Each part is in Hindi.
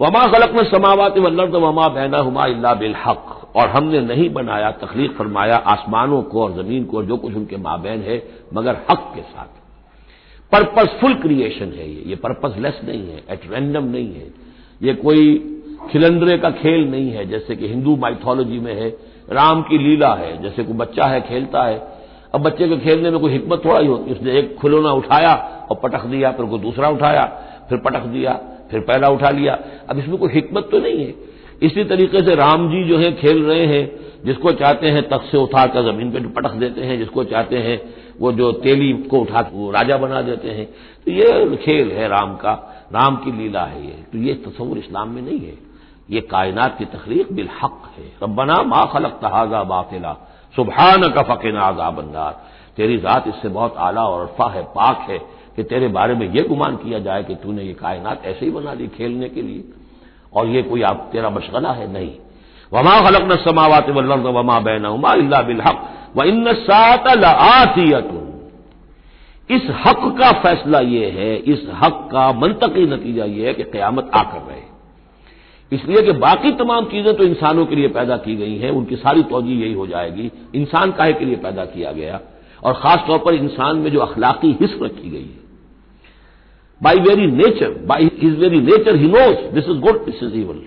वमा खलक में समावत वल्लर्द वमा बैना हुमा इल्ला बिल हक और हमने नहीं बनाया, तखलीक फरमाया आसमानों को और ज़मीन को और जो कुछ उनके माबैन है, मगर हक के साथ। पर्पजफुल क्रिएशन है ये। ये पर्पजलेस नहीं है, एट रैंडम नहीं है। ये कोई खिलंदरे का खेल नहीं है, जैसे कि हिंदू माइथोलॉजी में है, राम की लीला है, जैसे कोई बच्चा है, खेलता है। अब बच्चे के खेलने में कोई हिकमत थोड़ा ही होती उसने एक खिलौना उठाया और पटक दिया, फिर कोई दूसरा उठाया, फिर पटक दिया। फिर पहला उठा लिया। अब इसमें कोई हिकमत तो नहीं है। इसी तरीके से राम जी जो है, खेल रहे हैं, जिसको चाहते हैं तख से उठाकर ज़मीन पर पटक देते हैं, जिसको चाहते हैं वो जो तेली को उठा वो राजा बना देते हैं। तो ये खेल है राम का, राम की लीला है ये। तो ये तस्वुर इस्लाम में नहीं है। ये कायनात की तखलीक बिलहक है। रब्बना मा खलक तहाजा बातिला। सुबहान का फ़कीना आजाबंदार तेरी जात इससे बहुत आला और अरफा है, पाक है। कि तेरे बारे में यह गुमान किया जाए कि तूने ये कायनात ऐसे ही बना दी खेलने के लिए। और ये कोई आप, तेरा मशगला है? नहीं। वमा खलक न समावत वमा बैनमा इल्ला बिल हक। व इन सातलातियतुन इस हक का फैसला यह है, इस हक का मनतकी नतीजा यह है कि क्यामत आकर रहे। इसलिए कि बाकी तमाम चीज़ें तो इंसानों के लिए पैदा की गई हैं, उनकी सारी तोजी यही हो जाएगी। इंसान काहे के लिए पैदा किया गया? और खासतौर पर इंसान में जो अखलाकी हिस्स रखी गई है। By very nature by his very nature he knows this is good this is evil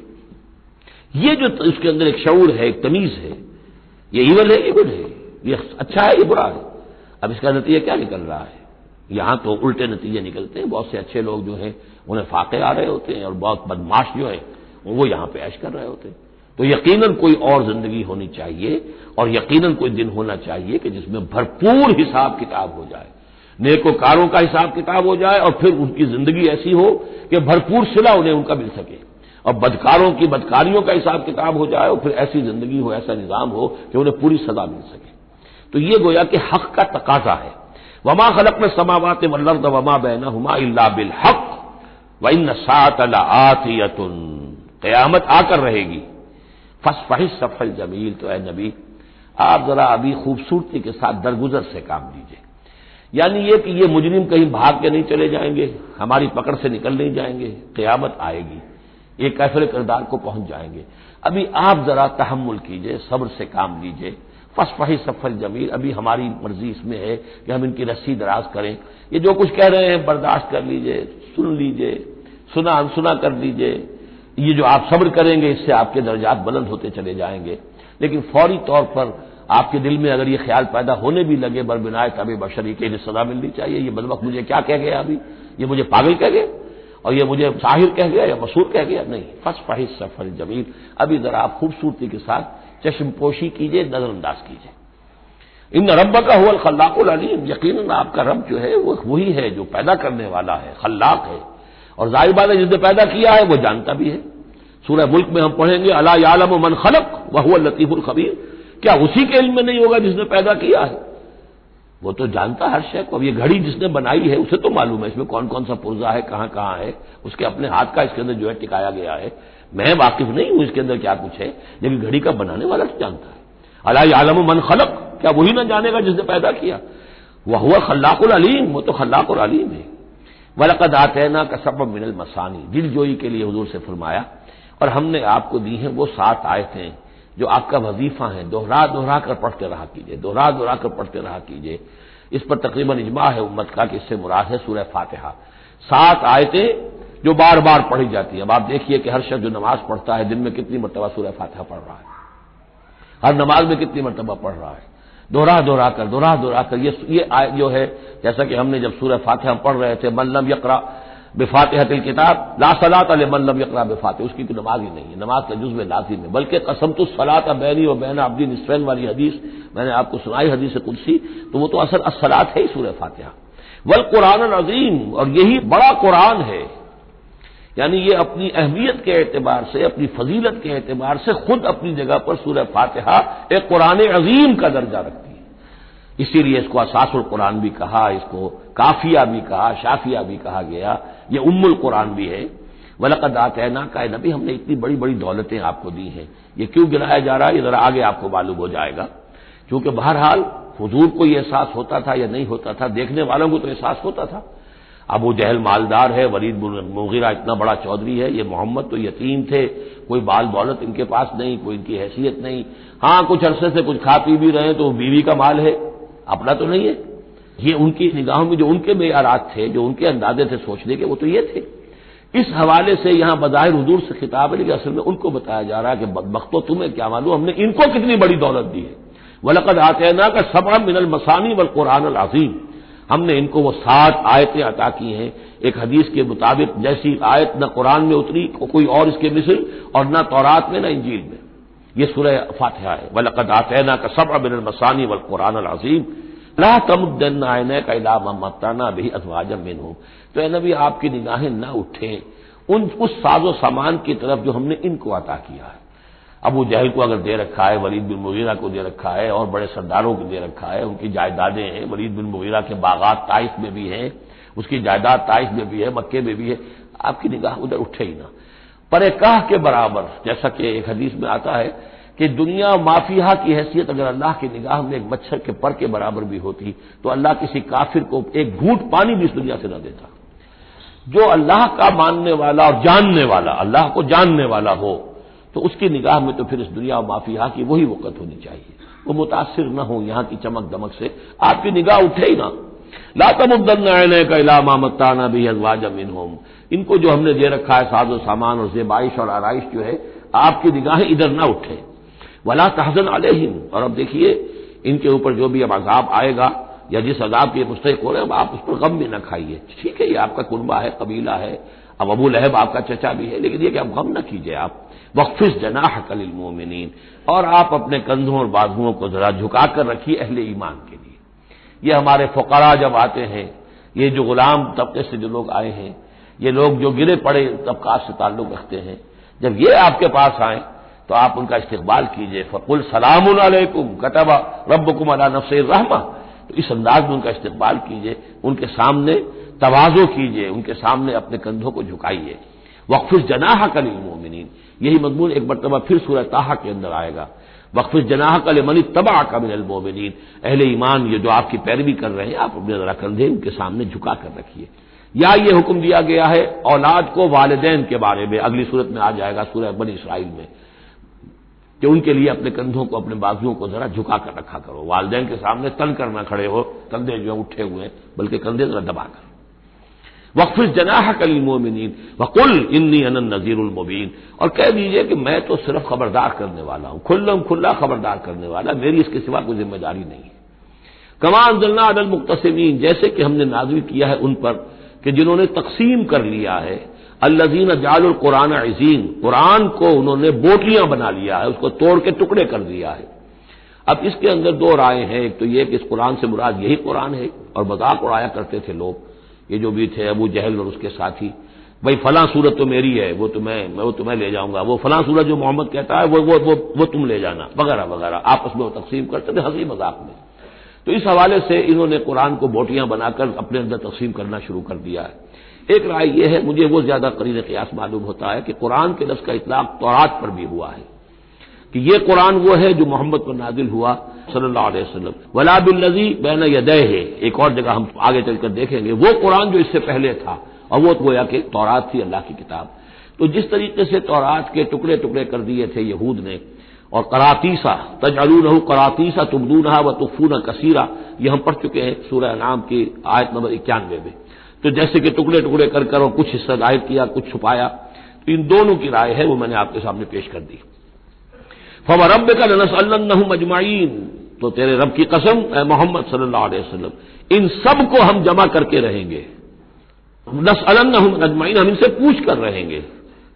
ये जो उसके अंदर एक शऊर है, एक तमीज है, ये इवल है, ये गुड है, ये अच्छा है, ये बुरा है। अब इसका नतीजा क्या निकल रहा है? यहाँ तो उल्टे नतीजे निकलते हैं, बहुत से अच्छे लोग जो हैं, उन्हें फाके आ रहे होते हैं और बहुत बदमाश जो है, वो यहाँ पे ऐश कर रहे होते हैं। तो यकीनन कोई और ज़िंदगी होनी चाहिए और यकीनन कोई दिन होना चाहिए कि जिसमें भरपूर हिसाब किताब हो जाए। नेकोकारों का हिसाब किताब हो जाए और फिर उनकी ज़िंदगी ऐसी हो कि भरपूर सिला उन्हें उनका मिल सके। और बदकारों की बदकारियों का हिसाब किताब हो जाए और फिर ऐसी ज़िंदगी हो, ऐसा निज़ाम हो कि उन्हें पूरी सजा मिल सके। तो ये गोया कि हक का तकाजा है। वमा खलक में समावत वल्लर्द वमा बैन हुमा बिल हक। व इन सात कयामत आकर रहेगी। फस फहिश सफल जमील तो ए नबी, आप जरा अभी खूबसूरती के साथ दरगुजर से काम लीजिए। यानी ये कि ये मुजरिम कहीं भाग के नहीं चले जाएँगे, हमारी पकड़ से निकल नहीं जाएँगे, क्यामत आएगी, ये कैफरे किरदार को पहुँच जाएँगे। अभी आप जरा तहमुल कीजिए, सब्र से काम लीजिए। फस फही सफल जमील, अभी हमारी मर्ज़ी इसमें है कि हम इनकी रस्सी दराज करें। ये जो कुछ कह रहे हैं, बर्दाश्त कर लीजिए, सुन लीजिए, सुना अनसुना कर लीजिए। ये जो आप सब्र करेंगे, इससे आपके दर्जात बुलंद होते चले जाएँगे। लेकिन फौरी तौर पर आपके दिल में अगर ये ख्याल पैदा होने भी लगे बरबिनाए तब बशरी के सजा मिलनी चाहिए, ये बदबक मुझे क्या कह गया अभी? ये मुझे पागल कह गया? और ये मुझे साहिर कह गया या मसूर कह गया? नहीं। फस फहिस सफल जमील। अभी जरा आप खूबसूरती के साथ चश्मपोशी कीजिए, नजरअंदाज कीजिए। इन रब का हुआ खल्लाकुल अलीम। यकीन आपका रब जो है, वो वही है जो पैदा करने वाला है, खल्लाक है। और ज़ाहिर बात है, जिसने पैदा किया है, वो जानता भी है। सूरह मुल्क में हम पढ़ेंगे, अला यालम मन खलक, वह लतीफुल खबीर। क्या उसी के इल्म में नहीं होगा जिसने पैदा किया है? वो तो जानता हर शय को। अब ये घड़ी जिसने बनाई है, उसे तो मालूम है, इसमें कौन कौन सा पुर्जा है, कहाँ कहाँ है? उसके अपने हाथ का इसके अंदर जो है टिकाया गया है। मैं वाकिफ नहीं हूँ इसके अंदर क्या कुछ है लेकिन घड़ी का बनाने वाला तो जानता है। अला आलम मन खलक। क्या वही ना जानेगा जिसने पैदा किया? वह हुआ खल्लाकुल अलीम। वो तो खल्लाकुल अलीम है। वलकद आतना का सब मिनल मसानी। दिल जोई के लिए हजूर से फरमाया, और हमने आपको दी हैं वो सात आयतें। जो आपका वजीफा है, दोहरा दोहरा कर पढ़ते रहा कीजिए, दोहरा दोहरा कर पढ़ते रहा कीजिए। इस पर तकरीबन इजमा है उम्मत का कि इससे मुराद है सूर्य फातिहा। सात आयतें जो बार बार पढ़ी जाती है। अब आप देखिए कि हर शख्स जो नमाज़ पढ़ता है, दिन में कितनी मरतबा सूर्य फातहा पढ़ रहा है। हर नमाज़ में कितनी मरतबा पढ़ रहा है। दोहरा दोहरा कर, दोहरा दोहरा कर। ये ये जो है, जैसा कि हमने जब सूर्य फातहा पढ़ रहे थे, मल्लम यकरा बेफातहतिल किताब, ला सलात मल्लम यकरा बेफाते उसकी तो नमाज़ ही नहीं है। नमाज़ का जुज्व लाजिम है। बल्कि कसम तो सलात बैनी और बैन अब्दी निस्फैन वाली हदीस, मैंने आपको सुनाई हदीस कुर्सी तो वो तो असल असलात है ही सूर्य फातहा। वल कुरान अजीम, और यही बड़ा कुरान है। यानी ये अपनी अहमियत के एतबार से, अपनी फजीलत के एतबार से खुद अपनी जगह पर सूर्य फातहा एक कुरान अजीम का दर्जा रखती है। इसीलिए इसको असासुल कुरान भी कहा, इसको काफिया भी कहा, शाफिया भी कहा गया। ये उम्मुल कुरान भी है। वलकद आतना का नबी हमने इतनी बड़ी बड़ी दौलतें आपको दी हैं। ये क्यों गिराया जा रहा है? जरा आगे आपको मालूम हो जाएगा। क्योंकि बहरहाल हजूर को यह एहसास होता था या नहीं होता था, देखने वालों को तो एहसास होता था। अबू जहल मालदार है, वलीद मुगिरा इतना बड़ा चौधरी है, ये मोहम्मद तो यतीम थे, कोई बाल दौलत इनके पास नहीं, कोई इनकी हैसियत नहीं। हाँ, कुछ अरसे से कुछ खा पी भी रहे तो बीवी का माल है। अपना तो नहीं है। ये उनकी निगाहों में जो उनके मेयारात थे, जो उनके अंदाजे थे सोचने के, वो तो ये थे। इस हवाले से यहाँ बजाहिर हजूर से खिताब है, लेकिन असल में उनको बताया जा रहा है कि बख्तो तुम्हें क्या मालूम, हमने इनको कितनी बड़ी दौलत दी है। वलकद आतना का सबा मिनल मसानी वल कुरान अजीम। हमने इनको वो सात आयतें अता की हैं। एक हदीस के मुताबिक जैसी आयत न कुरान में उतरी कोई और इसके मिसल और न तौरात में, न इंजील में। ये सुरह फातिहा है। वलकद आतना का सब मिनल मसानी वल कुरान अजीम। ला तमुद्दन आयन का इलामा मताना भी अजवाजम मिन हो तो नबी, आपकी निगाहें न उठे। उन, उस साजो सामान की तरफ़ जो हमने इनको अता किया है। अबू जहल को अगर दे रखा है, वलीद बिन मुगीरा को दे रखा है, और बड़े सरदारों को दे रखा है, उनकी जायदादें हैं। वलीद बिन मुगीरा के बागात ताइफ में भी हैं, उसकी जायदाद ताइफ में भी है, मक्के में भी है। आपकी निगाह उधर उठे ही ना। पर कह के बराबर। जैसा कि एक हदीस में आता है कि दुनिया माफिया की हैसियत अगर अल्लाह की निगाह में एक मच्छर के पर के बराबर भी होती तो अल्लाह किसी काफिर को एक घूट पानी भी इस दुनिया से न देता। जो अल्लाह का मानने वाला और जानने वाला, अल्लाह को जानने वाला हो तो उसकी निगाह में तो फिर इस दुनिया माफिया की वही वक़्त होनी चाहिए। वो मुतासर न हो, यहाँ की चमक दमक से आपकी निगाह उठे ही ना। लातमुद्दन का इलामा मत्ताना भी अजवाज अमिन होम इनको जो हमने दे रखा है साजो सामान और जेबाइश और आरइश जो है, आपकी निगाहें इधर ना उठे। वला तहजन अलहिम। और अब देखिए, इनके ऊपर जो भी अब अजाब आएगा या जिस अजाब के मुस्तक हो रहे हैं आप उस पर गम भी न खाइए। ठीक है, ये आपका कुनबा है, कबीला है। अब अबू लहब आपका चचा भी है, लेकिन ये कि आप गम न कीजिए आप। वक्फिस जनाह कलिल मोमिन और आप अपने कंधों और बाजुओं को जरा झुकाकर रखिए अहले ईमान के लिए। ये हमारे फकरा जब आते हैं, ये जो गुलाम तबके से जो लोग आए हैं, ये लोग जो गिरे पड़े तबकात से ताल्लुक रखते हैं, जब ये आपके पास आए तो आप उनका इस्तेबाल कीजिए। फकुल सलाम कतबा रबकुम अला रहमा। तो इस अंदाज में उनका इस्तेबाल कीजिए, उनके सामने तोज़ो कीजिए, उनके सामने अपने कंधों को झुकाइए। जनाह कलिल मोमिन यही मजमून एक मरतबा फिर सूरह ताहा के अंदर आएगा। वक्फिस जनाह कल मनी तबाह का मिनल मोमिन अहले ईमान, ये जो आपकी पैरवी कर रहे हैं, आप अपने जरा कंधे उनके सामने झुका कर रखिए। या ये हुक्म दिया गया है औलाद को वालदेन के बारे में, अगली सूरत में आ जाएगा सूरह बनी इसराइल में, कि उनके लिए अपने कंधों को, अपने बाजुओं को जरा झुका कर रखा करो। वालदेन के सामने तन करना खड़े हो, कंधे जो उठे हुए बल्कि कंधे जरा दबा कर। वक्फिस जनाह कल मोमिन वकुल इन्नी अनन नजीरमबीन और कह दीजिए कि मैं तो सिर्फ़ खबरदार करने वाला हूँ। खुल्लम खुल्ला खबरदार करने वाला। मेरी इसके सिवा कोई ज़िम्मेदारी नहीं है। कमान जल्ला अदल मुख्तसमीन जैसे कि हमने नाजिल किया है उन पर कि जिन्होंने तकसीम कर लिया है। अल्लजीन जाल कुरान अजीन कुरान को उन्होंने बोटलियाँ बना लिया है। उसको तोड़ के टुकड़े कर दिया है। अब इसके अंदर दो राय हैं। एक तो यह कि इस कुरान से मुराद यही कुरान है और मज़ाक उड़ाया करते थे लोग। ये जो भी थे अबू जहल और उसके साथी भाई फला सूरत तो मेरी है वो तुम्हें मैं वो तुम्हें ले जाऊँगा वो फला सूरत जो मोहम्मद कहता है वो वो वो, वो तुम ले जाना वगैरह वगैरह आपस में वो तकसीम करते थे हँसी मज़ाक में। तो इस हवाले से इन्होंने कुरान को बोटियाँ बनाकर अपने अंदर तकसीम करना शुरू कर दिया है। एक राय यह है मुझे वो ज़्यादा करीन कयास मालूम होता है कि कुरान के लफ्ज का इतलाक तौरात पर भी हुआ है कि ये कुरान वो है जो मोहम्मद पर नाजिल हुआ सल्लल्लाहु अलैहि वसल्लम। वला बिल्लजी बैन यदय है एक और जगह हम आगे चलकर देखेंगे। वो कुरान जो इससे पहले था, और वो गोया कि तौरात थी, अल्लाह की किताब। तो जिस तरीके से तौरात के टुकड़े टुकड़े कर दिए थे यहूद ने, और करातीसा तजलून करातीसा तुमदून व तुफून कसीरा, ये हम पढ़ चुके हैं सूर्य नाम की आयत नंबर इक्यानवे में। तो जैसे कि टुकड़े टुकड़े कर कर कुछ हिस्सा ज़ाहिर किया, कुछ छुपाया तो इन दोनों की राय है, वो मैंने आपके सामने पेश कर दी। फम रब का नस मजमाइन तो तेरे रब की कसम मोहम्मद सल्लल्लाहु अलैहि वसल्लम, इन सबको हम जमा करके रहेंगे। नस अजमाइन, हम इनसे पूछ कर रहेंगे।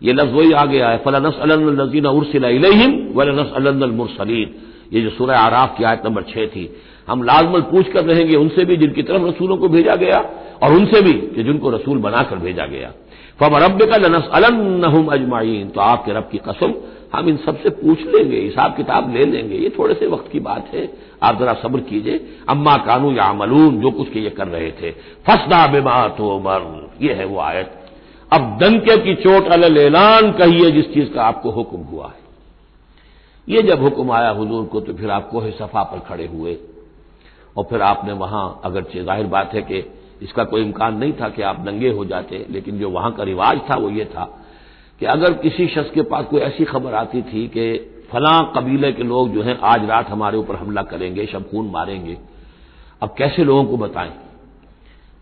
ये लफ्ज वही आ गया है फला नस अलजीन उर्सिलहिम व नस अलमुरसलीन ये जो सूर्य आराफ की आयत नंबर छह थी, हम लाजमल पूछ कर रहेंगे उनसे भी, जिनकी तरफ़ रसूलों को भेजा गया, और उनसे भी, कि जिनको रसूल बनाकर भेजा गया। फम रब का लनस अलम अजमाइन तो आपके रब की कसम, हम इन सबसे पूछ लेंगे, हिसाब किताब ले लेंगे। ये थोड़े से वक्त की बात है। आप जरा सब्र कीजिए। अम्मा कानू या अमलून जो कुछ के ये कर रहे थे। फसदा बेमा तो मर ये है वो आयत। अब दंके की चोट अल ऐलान कहिए, जिस चीज़ का आपको हुक्म हुआ है। ये जब हुक्म आया हुजूर को तो फिर आप कोहे सफ़ा पर खड़े हुए। और फिर आपने वहाँ अगर ज़ाहिर बात है कि इसका कोई इम्कान नहीं था कि आप नंगे हो जाते, लेकिन जो वहाँ का रिवाज था वो ये था कि अगर किसी शख्स के पास कोई ऐसी खबर आती थी कि फलां कबीले के लोग जो हैं आज रात हमारे ऊपर हमला करेंगे शबखून मारेंगे, अब कैसे लोगों को बताएँ?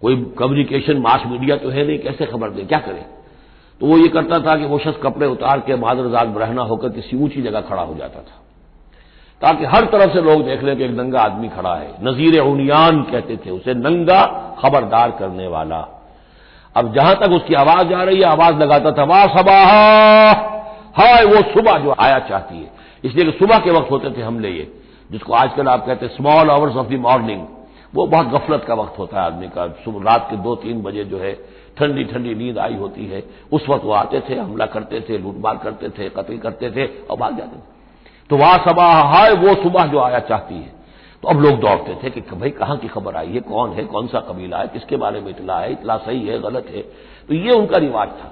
कोई कम्युनिकेशन मास मीडिया तो है नहीं, कैसे खबर दें? क्या करें? तो वो ये करता था कि वो शख्स कपड़े उतार के मादरजात बरहना होकर किसी ऊँची जगह खड़ा हो जाता था। ताकि हर तरफ़ से लोग देख लें कि एक नंगा आदमी खड़ा है। नजीर उनियान कहते थे उसे, नंगा खबरदार करने वाला। अब जहाँ तक उसकी आवाज़ आ रही है, आवाज़ लगाता था, वाह सबाह! हाय, वो सुबह जो आया चाहती है। इसलिए कि सुबह के वक्त होते थे हमले ये, जिसको आजकल आप कहते हैं small hours of the morning वो बहुत गफलत का वक्त होता है आदमी का। सुबह, रात के दो तीन बजे जो है ठंडी ठंडी नींद आई होती है। उस वक्त वो आते थे, हमला करते थे, लूटमार करते थे, कत्ल करते थे, और भाग जाते थे। तो वहाँ सबा हाय वो सुबह जो आया चाहती है। तो अब लोग दौड़ते थे कि भाई कहाँ की खबर आई है, कौन है, कौन सा कबीला है, किसके बारे में इतला है, इतला सही है, गलत है। तो ये उनका रिवाज था।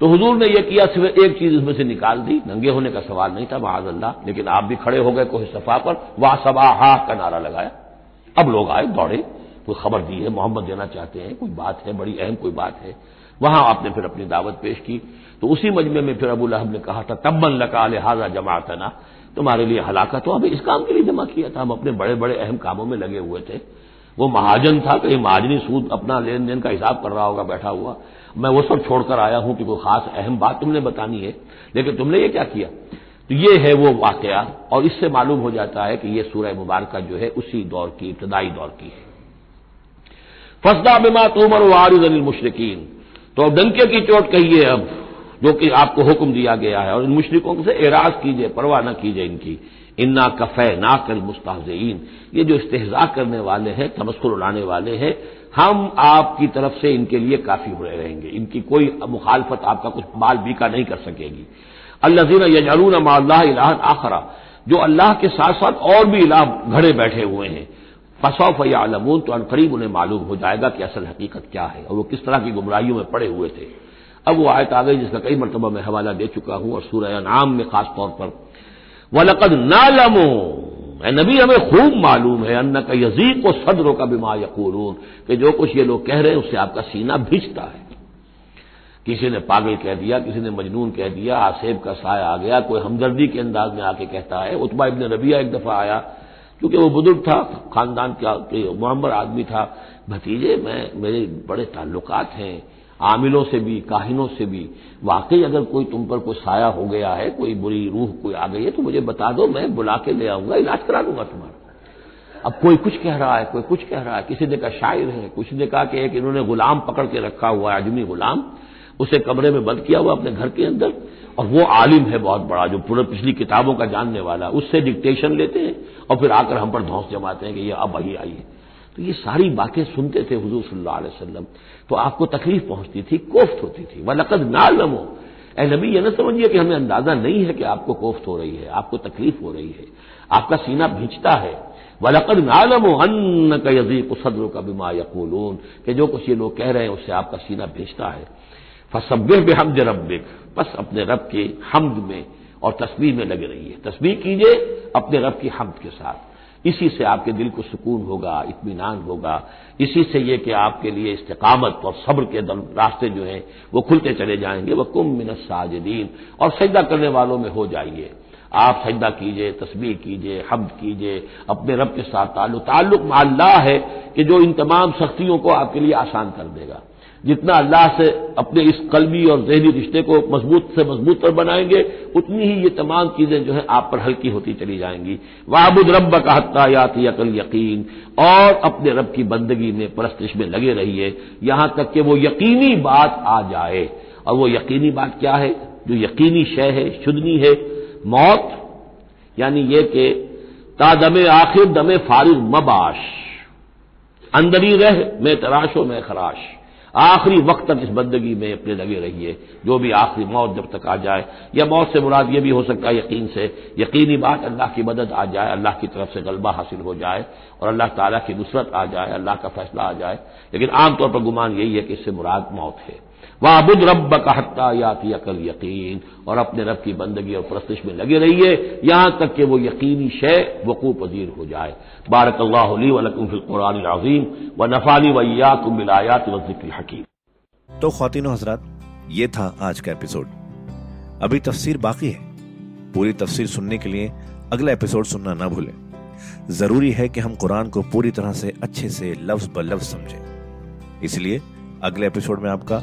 तो हुजूर ने यह किया, सिर्फ़ एक चीज़ उसमें से निकाल दी, नंगे होने का सवाल नहीं था महाज अल्लाह लेकिन आप भी खड़े हो गए कोई सफ़ा पर, वाह सबा हा का नारा लगाया। अब लोग आए, दौड़े, कोई खबर दी है मोहम्मद देना चाहते हैं, कोई बात है, बड़ी अहम कोई बात है। वहाँ आपने फिर अपनी दावत पेश की। तो उसी मजमे में फिर अबू लहब ने कहा था, तब्बन लका लिहाजा जमा जमातना तुम्हारे लिए हलाकत हो। अभी इस काम के लिए जमा किया था। हम अपने बड़े बड़े अहम कामों में लगे हुए थे। वो महाजन था, कहीं महाजनी सूद अपना लेन देन का हिसाब कर रहा होगा, बैठा हुआ। मैं वो सब छोड़कर आया हूँ कि कोई खास अहम बात तुमने बतानी है। लेकिन तुमने ये क्या किया? तो ये है वो वाकया। और इससे मालूम हो जाता है कि ये सूरह मुबारक जो है, उसी दौर की, इब्तदाई दौर की है। फसदा बिमा तुमर वारिद अनिल मुशरकिन। तो अब डंके की चोट कहिए अब, जो कि आपको हुक्म दिया गया है। और इन मुशरकों से एराज कीजिए, परवाह न कीजिए इनकी। इन्ना कफे ना कल मुस्ताजीन ये जो इस्तेजा करने वाले हैं, तमस्कुर उड़ाने वाले हैं, हम आपकी तरफ़ से इनके लिए काफ़ी बुरे रहेंगे। इनकी कोई मुखालफत आपका कुछ माल बीका नहीं कर सकेगी। अल्लाजीन यजरून माल्लाह आखरा। जो अल्लाह के साथ साथ और भी इलाह घड़े बैठे हुए हैं। फसौफ या आलमून तो अनकरीब उन्हें मालूम हो जाएगा कि असल हकीकत क्या है और वो किस तरह की गुमराहियों में पड़े हुए थे। अब वो आयत आ गई जिसका कई मरतबा मैं हवाला दे चुका हूँ और सूर्य नाम में खास तौर पर। वलकद नालमो नबी, हमें खूब मालूम है अन्न का यजीक को सदरों का बीमा यकूरून कि जो कुछ ये लोग कह रहे हैं उससे आपका सीना भिजता है। किसी ने पागल कह दिया, किसी ने मजनून कह दिया, आसेब का साया आ गया, कोई हमदर्दी के अंदाज में आके कहता है। उतबा इबन रबिया एक दफ़ा आया क्योंकि वो बुज़ुर्ग था, खानदान का मुहम्मद आदमी था। भतीजे, मैं, मेरे बड़े ताल्लुकात हैं, आमिलों से भी, काहिनों से भी। वाकई अगर कोई तुम पर कोई साया हो गया है, कोई बुरी रूह कोई आ गई है तो मुझे बता दो, मैं बुला के ले आऊँगा, इलाज करा दूँगा तुम्हारा। अब कोई कुछ कह रहा है, कोई कुछ कह रहा है, किसी ने कहा शायर है, किसी ने कहा कि एक इन्होंने गुलाम पकड़ के रखा हुआ है अजमी गुलाम, उसे कमरे में बंद किया हुआ अपने घर के अंदर, और वो आलिम है बहुत बड़ा, जो पूरे पिछली किताबों का जानने वाला उससे डिक्टेशन लेते हैं। और फिर आकर हम पर धौस जमाते हैं कि ये अब वही आई है तो ये सारी बातें सुनते थे हजूर सल्लल्लाहु तो आपको तकलीफ़ पहुँचती थी, कोफ्त होती थी। वह लकद नालमो। ए नबी, ये न समझिए कि हमें अंदाज़ा नहीं है कि आपको कोफ्त हो रही है, आपको तकलीफ़ हो रही है। आपका सीना भींचता है। वलकद नालमो अन्न का यजीक सदर का बिमा यकूलून। कि जो कुछ ये लोग कह रहे हैं, उससे आपका सीना भेजता है। फसब्य बेहमद रबिक बस अपने रब के हमद में और तस्वीर में लगे रहिए। तस्वीर कीजिए अपने रब की हमद के साथ। इसी से आपके दिल को सुकून होगा इतमान होगा। इसी से यह कि आपके लिए इस्तकामत और सब्र के रास्ते जो हैं, वो खुलते चले जाएँगे। वह कुम मिनत साजदीन। और सजदा करने वालों में हो जाइए। आप सजदा कीजिए, तस्वीर कीजिए हब्द कीजिए। अपने रब के साथ ताल्लुक। ताल्लुक माल्ला है कि जो इन तमाम सख्तियों को आपके लिए आसान कर देगा। जितना अल्लाह से अपने इस कलबी और जहनी रिश्ते को मज़बूत से मज़बूत पर बनाएँगे, उतनी ही ये तमाम चीज़ें जो है आप पर हल्की होती चली जाएँगी। वाबुद रब का हत्यायाती अकल यकीन, और अपने रब की बंदगी में परस्तिश में लगे रहिए। यहाँ तक कि वो यकीनी बात आ जाए। और वो यकीनी बात क्या है? जो यकीनी शय है शुद्धनी है, मौत, यानी ये कि तादम आखिर दमे फारिग मबाश। अंदरी रह, मैं तराशो मैं खराश। आखिरी वक्त तक इस बंदगी में अपने लगे रहिए। जो भी आखिरी मौत जब तक आ जाए, या मौत से मुराद ये भी हो सकता है, यकीन से, यकीनी बात अल्लाह की मदद आ जाए, अल्लाह की तरफ़ से गलबा हासिल हो जाए, और अल्लाह ताला की नुसरत आ जाए, अल्लाह का फैसला आ जाए। लेकिन आमतौर पर गुमान यही है कि इससे मुराद मौत है। वाबुद रब का हत्ता याती अकल यकीन। और अपने रब की बंदगी और प्रस्तिश में लगे रहिए। यहाँ तक कि वो यकीनी शय वकू पजीर हो जाए। बारक अल्लाकुरान अजीम। व नफानी वैयाकुम बिलायात वजिक्र हकीम। तो खातिन हजरात, ये था आज का एपिसोड। अभी तफसीर बाकी है। पूरी तफसीर सुनने के लिए अगला एपिसोड सुनना ना भूलें। ज़रूरी है कि हम कुरान को पूरी तरह से अच्छे से लफ्ज ब लफ्ज समझें। इसलिए अगले एपिसोड में आपका